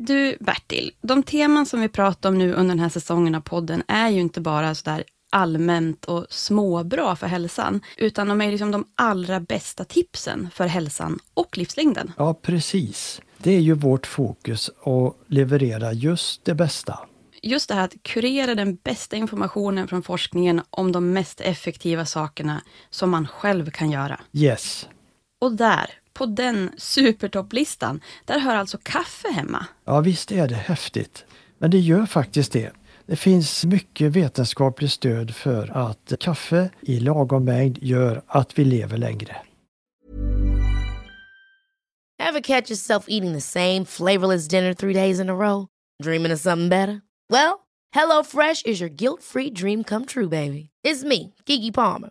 Du Bertil, de teman som vi pratar om nu under den här säsongen av podden är ju inte bara sådär allmänt och småbra för hälsan, utan de är liksom de allra bästa tipsen för hälsan och livslängden. Ja, precis. Det är ju vårt fokus att leverera just det bästa. Just det här att kurera den bästa informationen från forskningen om de mest effektiva sakerna som man själv kan göra. Yes. Och där, på den supertopplistan, där hör alltså kaffe hemma. Ja, visst är det häftigt. Men det gör faktiskt det. Det finns mycket vetenskapligt stöd för att kaffe i lagom mängd gör att vi lever längre. Have catch yourself eating the same flavorless dinner three days in a row? Dreaming of something better? Well, hello fresh is your guilt free dream come true baby. It's me, Gigi Palmer.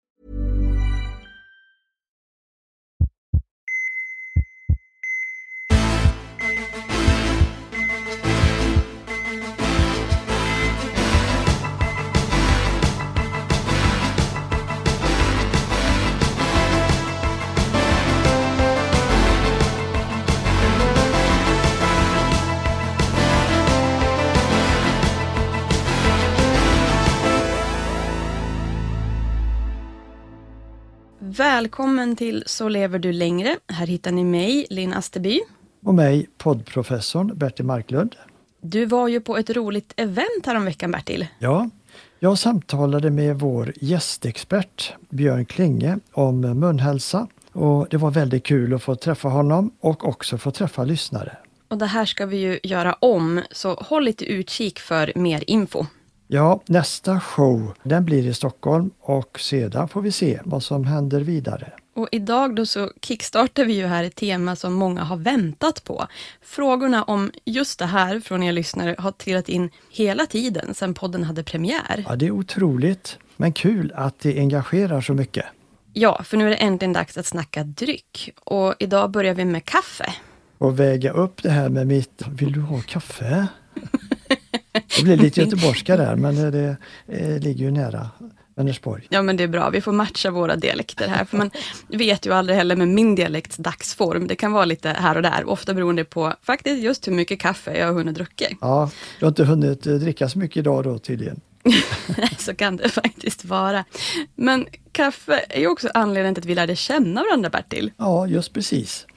Välkommen till Så lever du längre. Här hittar ni mig, Linn Asterby. Och mig, poddprofessorn Bertil Marklund. Du var ju på ett roligt event häromveckan, Bertil. Ja, jag samtalade med vår gästexpert Björn Klinge om munhälsa. Och det var väldigt kul att få träffa honom och också få träffa lyssnare. Och det här ska vi ju göra om, så håll lite utkik för mer info. Ja, nästa show den blir i Stockholm och sedan får vi se vad som händer vidare. Och idag då så kickstartar vi ju här ett tema som många har väntat på. Frågorna om just det här från er lyssnare har trillat in hela tiden sedan podden hade premiär. Ja, det är otroligt, men kul att det engagerar så mycket. Ja, för nu är det äntligen dags att snacka dryck. Och idag börjar vi med kaffe. Och väga upp det här med mitt, vill du ha kaffe? Det blir lite göteborgska där, men det, det, det ligger ju nära Vänersborg. Ja men det är bra, vi får matcha våra dialekter här. För man vet ju aldrig heller med min dialekts dagsform. Det kan vara lite här och där, ofta beroende på faktiskt just hur mycket kaffe jag har hunnit dricka. Ja, du har inte hunnit dricka så mycket idag då tydligen. så kan det faktiskt vara. Men kaffe är ju också anledningen till att vi lärde känna varandra, Bertil. Ja, just precis.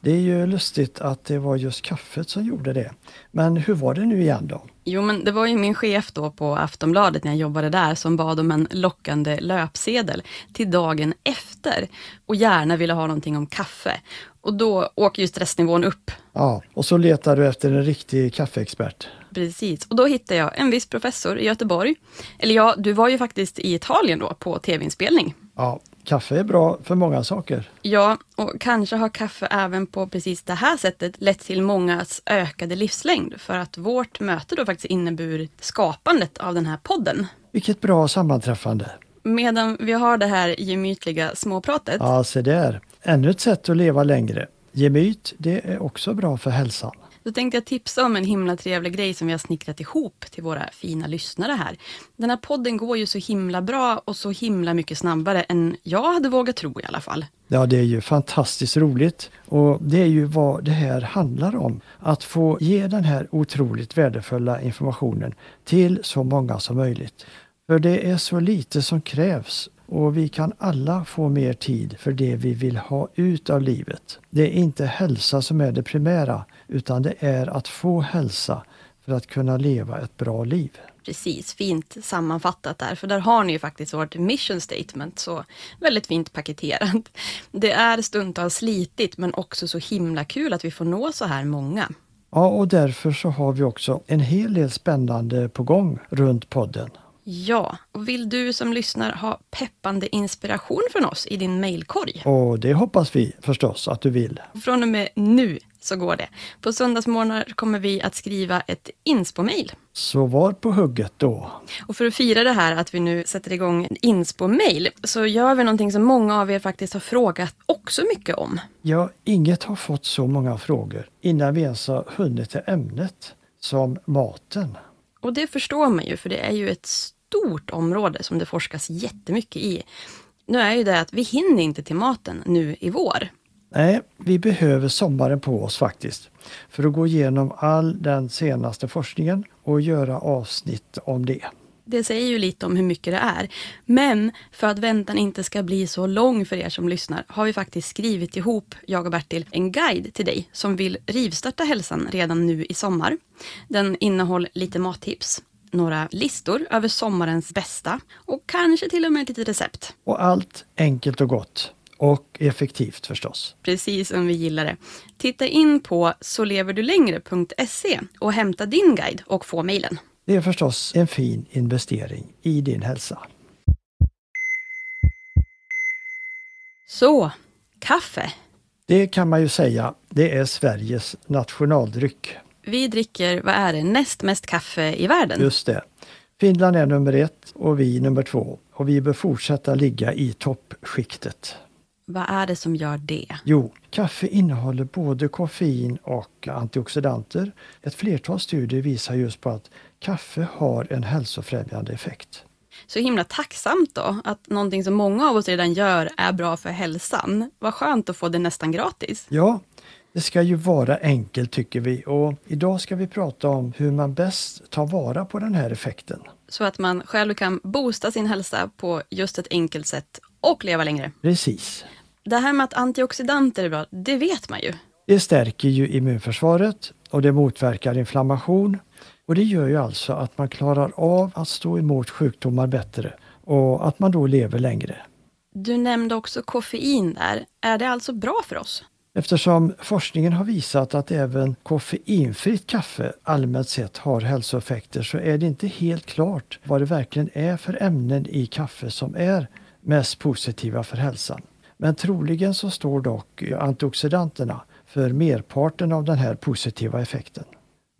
Det är ju lustigt att det var just kaffet som gjorde det. Men hur var det nu igen då? Jo, men det var ju min chef då på Aftonbladet när jag jobbade där som bad om en lockande löpsedel till dagen efter och gärna ville ha någonting om kaffe. Och då åker ju stressnivån upp. Ja, och så letar du efter en riktig kaffeexpert. Precis, och då hittade jag en viss professor i Göteborg. Eller ja, du var ju faktiskt i Italien då på tv-inspelning. Ja, kaffe är bra för många saker. Ja, och kanske har kaffe även på precis det här sättet lett till mångas ökade livslängd. För att vårt möte då faktiskt inneburit skapandet av den här podden. Vilket bra sammanträffande. Medan vi har det här gemytliga småpratet. Ja, se där. Ännu ett sätt att leva längre. Gemyt, det är också bra för hälsan. Då tänkte jag tipsa om en himla trevlig grej som vi har snickrat ihop till våra fina lyssnare här. Den här podden går ju så himla bra och så himla mycket snabbare än jag hade vågat tro i alla fall. Ja, det är ju fantastiskt roligt och det är ju vad det här handlar om. Att få ge den här otroligt värdefulla informationen till så många som möjligt. För det är så lite som krävs och vi kan alla få mer tid för det vi vill ha ut av livet. Det är inte hälsa som är det primära utan det är att få hälsa för att kunna leva ett bra liv. Precis, fint sammanfattat där, för där har ni ju faktiskt vårt mission statement, så väldigt fint paketerat. Det är stundtals slitigt men också så himla kul att vi får nå så här många. Ja, och därför så har vi också en hel del spännande på gång runt podden. Ja, och vill du som lyssnar ha peppande inspiration från oss i din mejlkorg? Och det hoppas vi förstås att du vill. Från och med nu så går det. På söndagsmorgnar kommer vi att skriva ett inspo-mail. Så var på hugget då. Och för att fira det här att vi nu sätter igång inspo-mail så gör vi någonting som många av er faktiskt har frågat också mycket om. Ja, inget har fått så många frågor innan vi ens har hunnit till ämnet som maten. Och det förstår man ju, för det är ju ett stort område som det forskas jättemycket i. Nu är ju det att vi hinner inte till maten nu i vår. Nej, vi behöver sommaren på oss faktiskt. För att gå igenom all den senaste forskningen och göra avsnitt om det. Det säger ju lite om hur mycket det är. Men för att väntan inte ska bli så lång för er som lyssnar har vi faktiskt skrivit ihop, jag och Bertil, en guide till dig som vill rivstarta hälsan redan nu i sommar. Den innehåller lite mattips, några listor över sommarens bästa och kanske till och med ett litet recept. Och allt enkelt och gott. Och effektivt förstås. Precis som vi gillar det. Titta in på såleverdulängre.se och hämta din guide och få mejlen. Det är förstås en fin investering i din hälsa. Så, kaffe. Det kan man ju säga, det är Sveriges nationaldryck. Vi dricker, vad är det, näst mest kaffe i världen? Just det. Finland är nummer ett och vi nummer två. Och vi bör fortsätta ligga i toppskiktet. Vad är det som gör det? Jo, kaffe innehåller både koffein och antioxidanter. Ett flertal studier visar just på att kaffe har en hälsofrämjande effekt. Så himla tacksamt då, att någonting som många av oss redan gör är bra för hälsan. Vad skönt att få det nästan gratis. Ja, det ska ju vara enkelt tycker vi och idag ska vi prata om hur man bäst tar vara på den här effekten. Så att man själv kan boosta sin hälsa på just ett enkelt sätt och leva längre. Precis. Det här med att antioxidanter är bra, det vet man ju. Det stärker ju immunförsvaret och det motverkar inflammation. Och det gör ju alltså att man klarar av att stå emot sjukdomar bättre och att man då lever längre. Du nämnde också koffein där. Är det alltså bra för oss? Eftersom forskningen har visat att även koffeinfritt kaffe allmänt sett har hälsoeffekter så är det inte helt klart vad det verkligen är för ämnen i kaffe som är mest positiva för hälsan. Men troligen så står dock antioxidanterna för merparten av den här positiva effekten.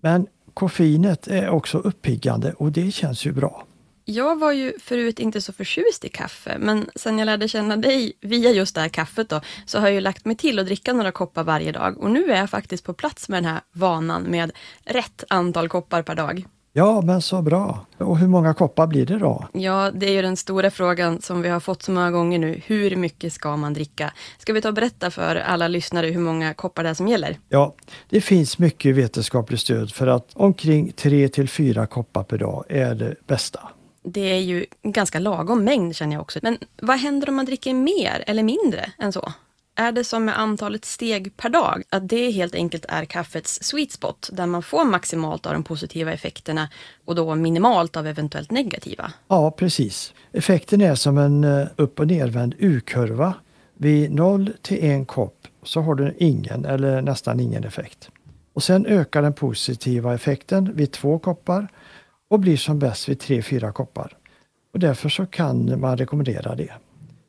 Men koffeinet är också uppiggande och det känns ju bra. Jag var ju förut inte så förtjust i kaffe, men sen jag lärde känna dig via just det här kaffet då, så har jag ju lagt mig till att dricka några koppar varje dag och nu är jag faktiskt på plats med den här vanan med rätt antal koppar per dag. Ja, men så bra. Och hur många koppar blir det då? Ja, det är ju den stora frågan som vi har fått så många gånger nu. Hur mycket ska man dricka? Ska vi ta och berätta för alla lyssnare hur många koppar det är som gäller? Ja, det finns mycket vetenskapligt stöd för att omkring 3 till 4 koppar per dag är det bästa. Det är ju en ganska lagom mängd känner jag också. Men vad händer om man dricker mer eller mindre än så? Är det som med antalet steg per dag, att det helt enkelt är kaffets sweet spot, där man får maximalt av de positiva effekterna och då minimalt av eventuellt negativa? Ja, precis. Effekten är som en eh, upp och nervänd U-kurva. Vid 0 till 1 kopp så har du ingen eller nästan ingen effekt. Och sen ökar den positiva effekten vid två koppar och blir som bäst vid 3-4 koppar. Och därför så kan man rekommendera det.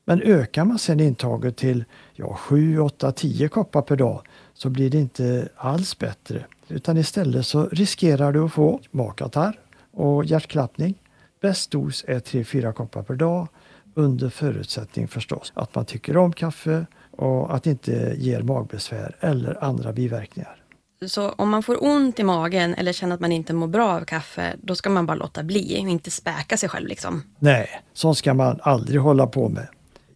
Men ökar man sen intaget till ja, 7, 8, 10 koppar per dag så blir det inte alls bättre. Utan istället så riskerar du att få magkatarr och hjärtklappning. Bäst dos är 3-4 koppar per dag under förutsättning förstås att man tycker om kaffe och att det inte ger magbesvär eller andra biverkningar. Så om man får ont i magen eller känner att man inte mår bra av kaffe, då ska man bara låta bli och inte späka sig själv liksom. Nej, sånt ska man aldrig hålla på med.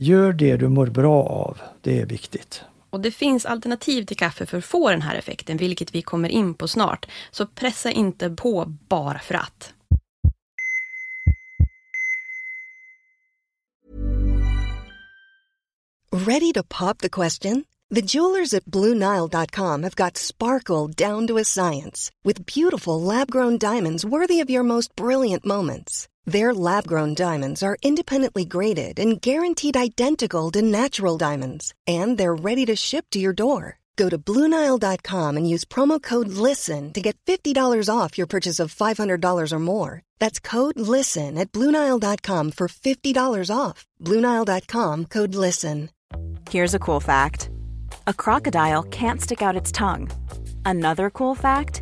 Gör det du mår bra av, det är viktigt. Och det finns alternativ till kaffe för att få den här effekten, vilket vi kommer in på snart. Så pressa inte på bara för att. Ready to pop the question? The jewelers at BlueNile.com have got sparkle down to a science with beautiful lab grown diamonds worthy of your most brilliant moments. Their lab grown diamonds are independently graded and guaranteed identical to natural diamonds, and they're ready to ship to your door. Go to BlueNile.com and use promo code LISTEN to get $50 off your purchase of $500 or more. That's code LISTEN at BlueNile.com for $50 off. BlueNile.com code LISTEN. Here's a cool fact a crocodile can't stick out its tongue. Another cool fact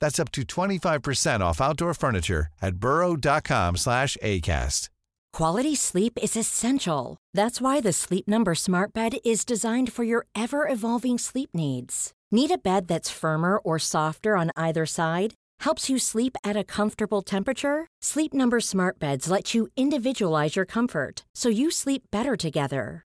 That's up to 25% off outdoor furniture at burrow.com slash ACAST. Quality sleep is essential. That's why the Sleep Number Smart Bed is designed for your ever evolving sleep needs. Need a bed that's firmer or softer on either side? Helps you sleep at a comfortable temperature? Sleep Number Smart Beds let you individualize your comfort so you sleep better together.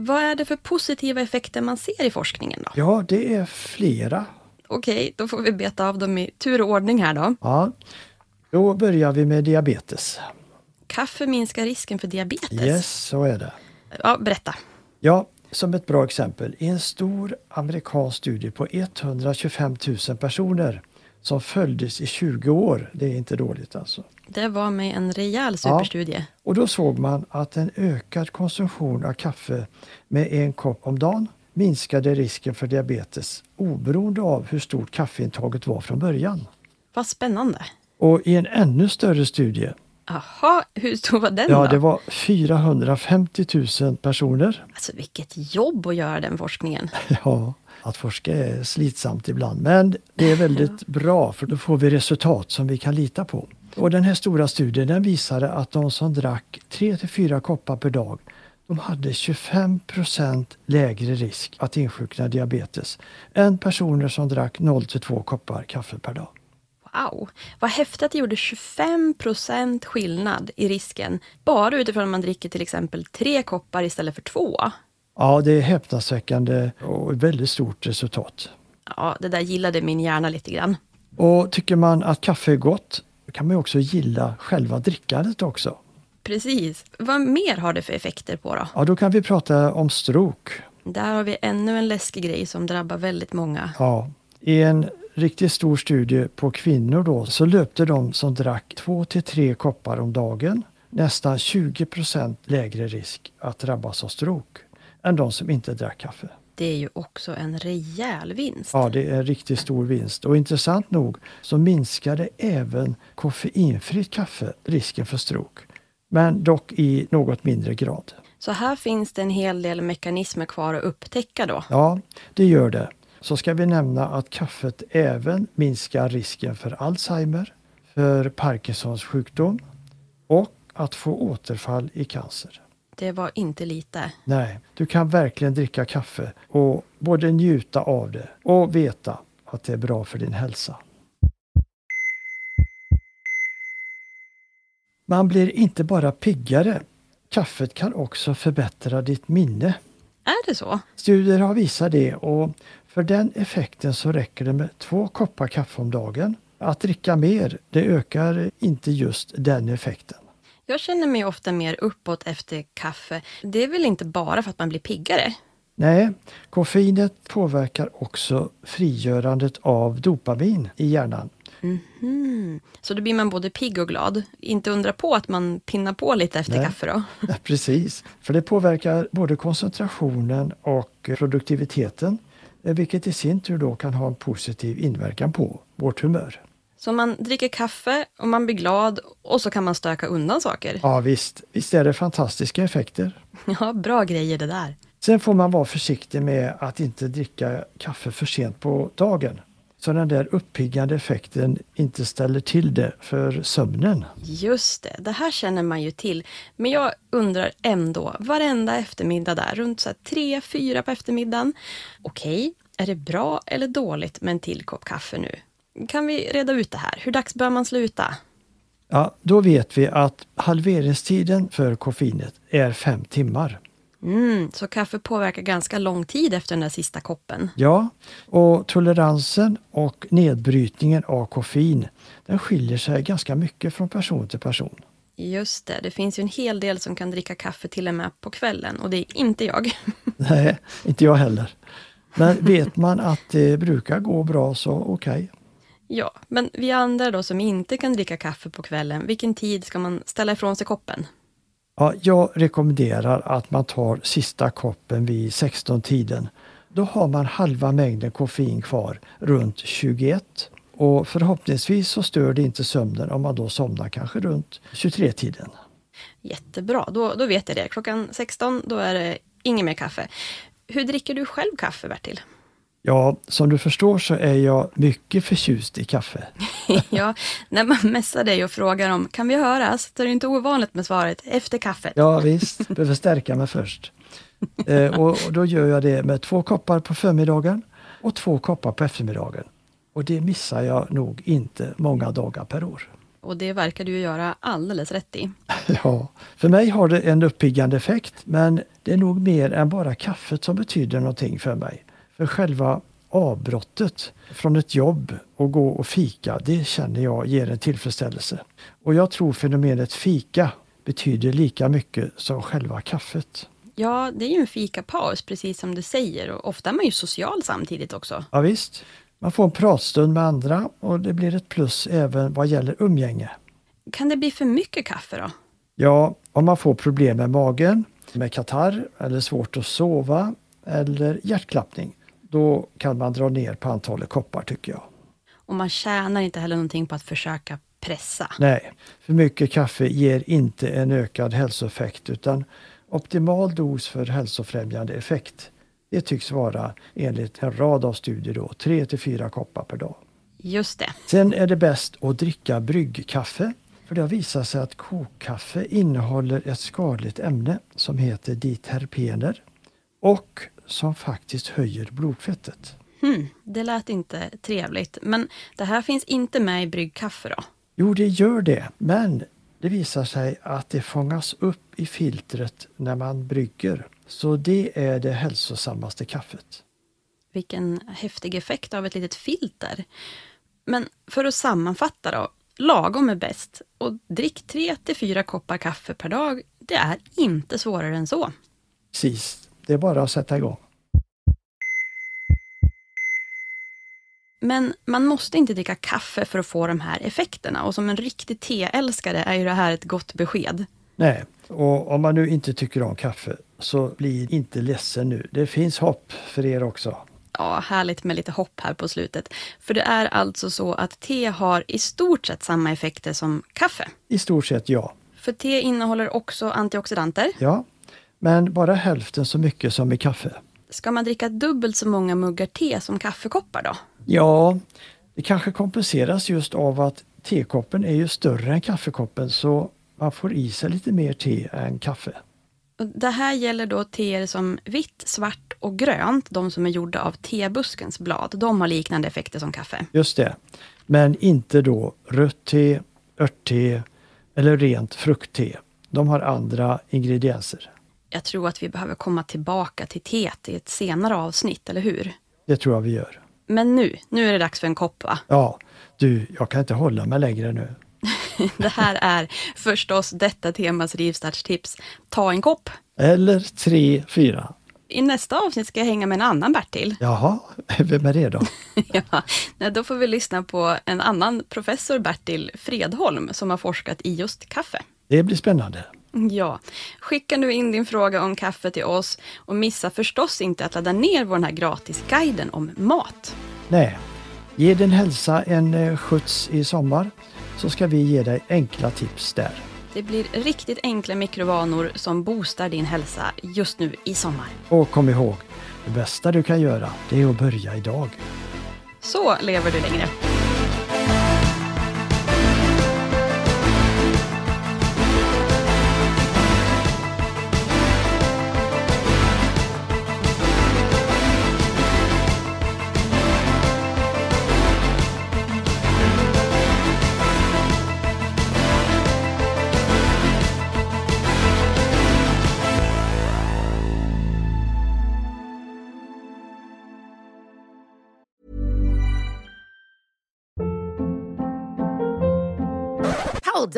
Vad är det för positiva effekter man ser i forskningen då? Ja, det är flera. Okej, då får vi beta av dem i tur och ordning här då. Ja, då börjar vi med diabetes. Kaffe minskar risken för diabetes. Yes, så är det. Ja, berätta. Ja, som ett bra exempel. I en stor amerikansk studie på 125 000 personer som följdes i 20 år. Det är inte dåligt alltså. Det var med en rejäl superstudie. Och då såg man att en ökad konsumtion av kaffe med en kopp om dagen minskade risken för diabetes oberoende av hur stort kaffeintaget var från början. Vad spännande. Och i en ännu större studie, Jaha, hur stor var den ja då? det var 450 000 personer. Alltså vilket jobb att göra den forskningen. Ja, att forska är slitsamt ibland men det är väldigt bra för då får vi resultat som vi kan lita på. Och den här stora studien den visade att de som drack 3 till 4 koppar per dag de hade 25% lägre risk att insjukna diabetes än personer som drack 0 till 2 koppar kaffe per dag. Wow, vad häftigt att det gjorde 25% skillnad i risken. Bara utifrån om man dricker till exempel tre koppar istället för två. Ja, det är häpnadsväckande och ett väldigt stort resultat. Ja, det där gillade min hjärna lite grann. Och tycker man att kaffe är gott då kan man ju också gilla själva drickandet också. Precis. Vad mer har det för effekter på då? Ja, då kan vi prata om stroke. Där har vi ännu en läskig grej som drabbar väldigt många. Ja, i en riktigt stor studie på kvinnor då så löpte de som drack två till tre koppar om dagen nästan 20% lägre risk att drabbas av stroke än de som inte drack kaffe. Det är ju också en rejäl vinst. Ja, det är en riktigt stor vinst. Och intressant nog så minskade även koffeinfritt kaffe risken för stroke. Men dock i något mindre grad. Så här finns det en hel del mekanismer kvar att upptäcka då? Ja, det gör det. Så ska vi nämna att kaffet även minskar risken för Alzheimer, för Parkinsons sjukdom och att få återfall i cancer. Det var inte lite. Nej, du kan verkligen dricka kaffe och både njuta av det och veta att det är bra för din hälsa. Man blir inte bara piggare. Kaffet kan också förbättra ditt minne. Är det så? Studier har visat det och för den effekten så räcker det med två koppar kaffe om dagen. Att dricka mer, det ökar inte just den effekten. Jag känner mig ofta mer uppåt efter kaffe. Det är väl inte bara för att man blir piggare? Nej, koffeinet påverkar också frigörandet av dopamin i hjärnan. Mm. Så då blir man både pigg och glad. Inte undra på att man pinnar på lite efter Nej. kaffe då. Ja, precis, för det påverkar både koncentrationen och produktiviteten, vilket i sin tur då kan ha en positiv inverkan på vårt humör. Så man dricker kaffe och man blir glad och så kan man stöka undan saker. Ja visst, visst är det fantastiska effekter. Ja, bra grejer det där. Sen får man vara försiktig med att inte dricka kaffe för sent på dagen. Så den där uppiggande effekten inte ställer till det för sömnen. Just det, det här känner man ju till. Men jag undrar ändå, varenda eftermiddag där, runt så här tre, fyra på eftermiddagen. Okej, är det bra eller dåligt med en till kopp kaffe nu? Kan vi reda ut det här? Hur dags bör man sluta? Ja, då vet vi att halveringstiden för koffeinet är fem timmar. Mm, så kaffe påverkar ganska lång tid efter den där sista koppen. Ja, och toleransen och nedbrytningen av koffein den skiljer sig ganska mycket från person till person. Just det, det finns ju en hel del som kan dricka kaffe till och med på kvällen och det är inte jag. Nej, inte jag heller. Men vet man att det brukar gå bra så okej. Okay. Ja, men vi andra då som inte kan dricka kaffe på kvällen, vilken tid ska man ställa ifrån sig koppen? Ja, jag rekommenderar att man tar sista koppen vid 16-tiden. Då har man halva mängden koffein kvar runt 21 och förhoppningsvis så stör det inte sömnen om man då somnar kanske runt 23-tiden. Jättebra, då, då vet jag det. Klockan 16 då är det inget mer kaffe. Hur dricker du själv kaffe, Bertil? Ja, som du förstår så är jag mycket förtjust i kaffe. ja, när man messar dig och frågar om kan vi höras, så är det inte ovanligt med svaret efter kaffet. Ja visst, behöver stärka mig först. Eh, och, och då gör jag det med två koppar på förmiddagen och två koppar på eftermiddagen. Och det missar jag nog inte många dagar per år. Och det verkar du göra alldeles rätt i. Ja, för mig har det en uppiggande effekt, men det är nog mer än bara kaffet som betyder någonting för mig. Själva avbrottet från ett jobb och gå och fika, det känner jag ger en tillfredsställelse. Och jag tror fenomenet fika betyder lika mycket som själva kaffet. Ja, det är ju en fikapaus, precis som du säger. Och ofta är man ju social samtidigt också. Ja, visst. Man får en pratstund med andra och det blir ett plus även vad gäller umgänge. Kan det bli för mycket kaffe då? Ja, om man får problem med magen, med katarr eller svårt att sova eller hjärtklappning, då kan man dra ner på antalet koppar tycker jag. Och man tjänar inte heller någonting på att försöka pressa. Nej, för mycket kaffe ger inte en ökad hälsoeffekt utan optimal dos för hälsofrämjande effekt. Det tycks vara enligt en rad av studier då 3 till 4 koppar per dag. Just det. Sen är det bäst att dricka bryggkaffe. För det har visat sig att kokkaffe innehåller ett skadligt ämne som heter diterpener och som faktiskt höjer blodfettet. Hmm, det lät inte trevligt. Men det här finns inte med i bryggkaffe då? Jo, det gör det. Men det visar sig att det fångas upp i filtret när man brygger. Så det är det hälsosammaste kaffet. Vilken häftig effekt av ett litet filter. Men för att sammanfatta då. Lagom är bäst och drick 3 till 4 koppar kaffe per dag. Det är inte svårare än så. Precis, det är bara att sätta igång. Men man måste inte dricka kaffe för att få de här effekterna och som en riktig teälskare är ju det här ett gott besked. Nej, och om man nu inte tycker om kaffe så bli inte ledsen nu. Det finns hopp för er också. Ja, härligt med lite hopp här på slutet. För det är alltså så att te har i stort sett samma effekter som kaffe? I stort sett ja. För te innehåller också antioxidanter? Ja, men bara hälften så mycket som i kaffe. Ska man dricka dubbelt så många muggar te som kaffekoppar då? Ja, det kanske kompenseras just av att tekoppen är ju större än kaffekoppen så man får i sig lite mer te än kaffe. Det här gäller då teer som vitt, svart och grönt, de som är gjorda av tebuskens blad. De har liknande effekter som kaffe. Just det. Men inte då rött te, örtte eller rent fruktte. De har andra ingredienser. Jag tror att vi behöver komma tillbaka till teet i ett senare avsnitt, eller hur? Det tror jag vi gör. Men nu, nu är det dags för en kopp va? Ja, du, jag kan inte hålla mig längre nu. det här är förstås detta temas rivstartstips. Ta en kopp. Eller tre, fyra. I nästa avsnitt ska jag hänga med en annan Bertil. Jaha, vem är det då? ja, då får vi lyssna på en annan professor, Bertil Fredholm, som har forskat i just kaffe. Det blir spännande. Ja, skicka nu in din fråga om kaffe till oss och missa förstås inte att ladda ner vår här gratisguiden om mat. Nej, ge din hälsa en eh, skjuts i sommar så ska vi ge dig enkla tips där. Det blir riktigt enkla mikrovanor som boostar din hälsa just nu i sommar. Och kom ihåg, det bästa du kan göra, det är att börja idag. Så lever du längre.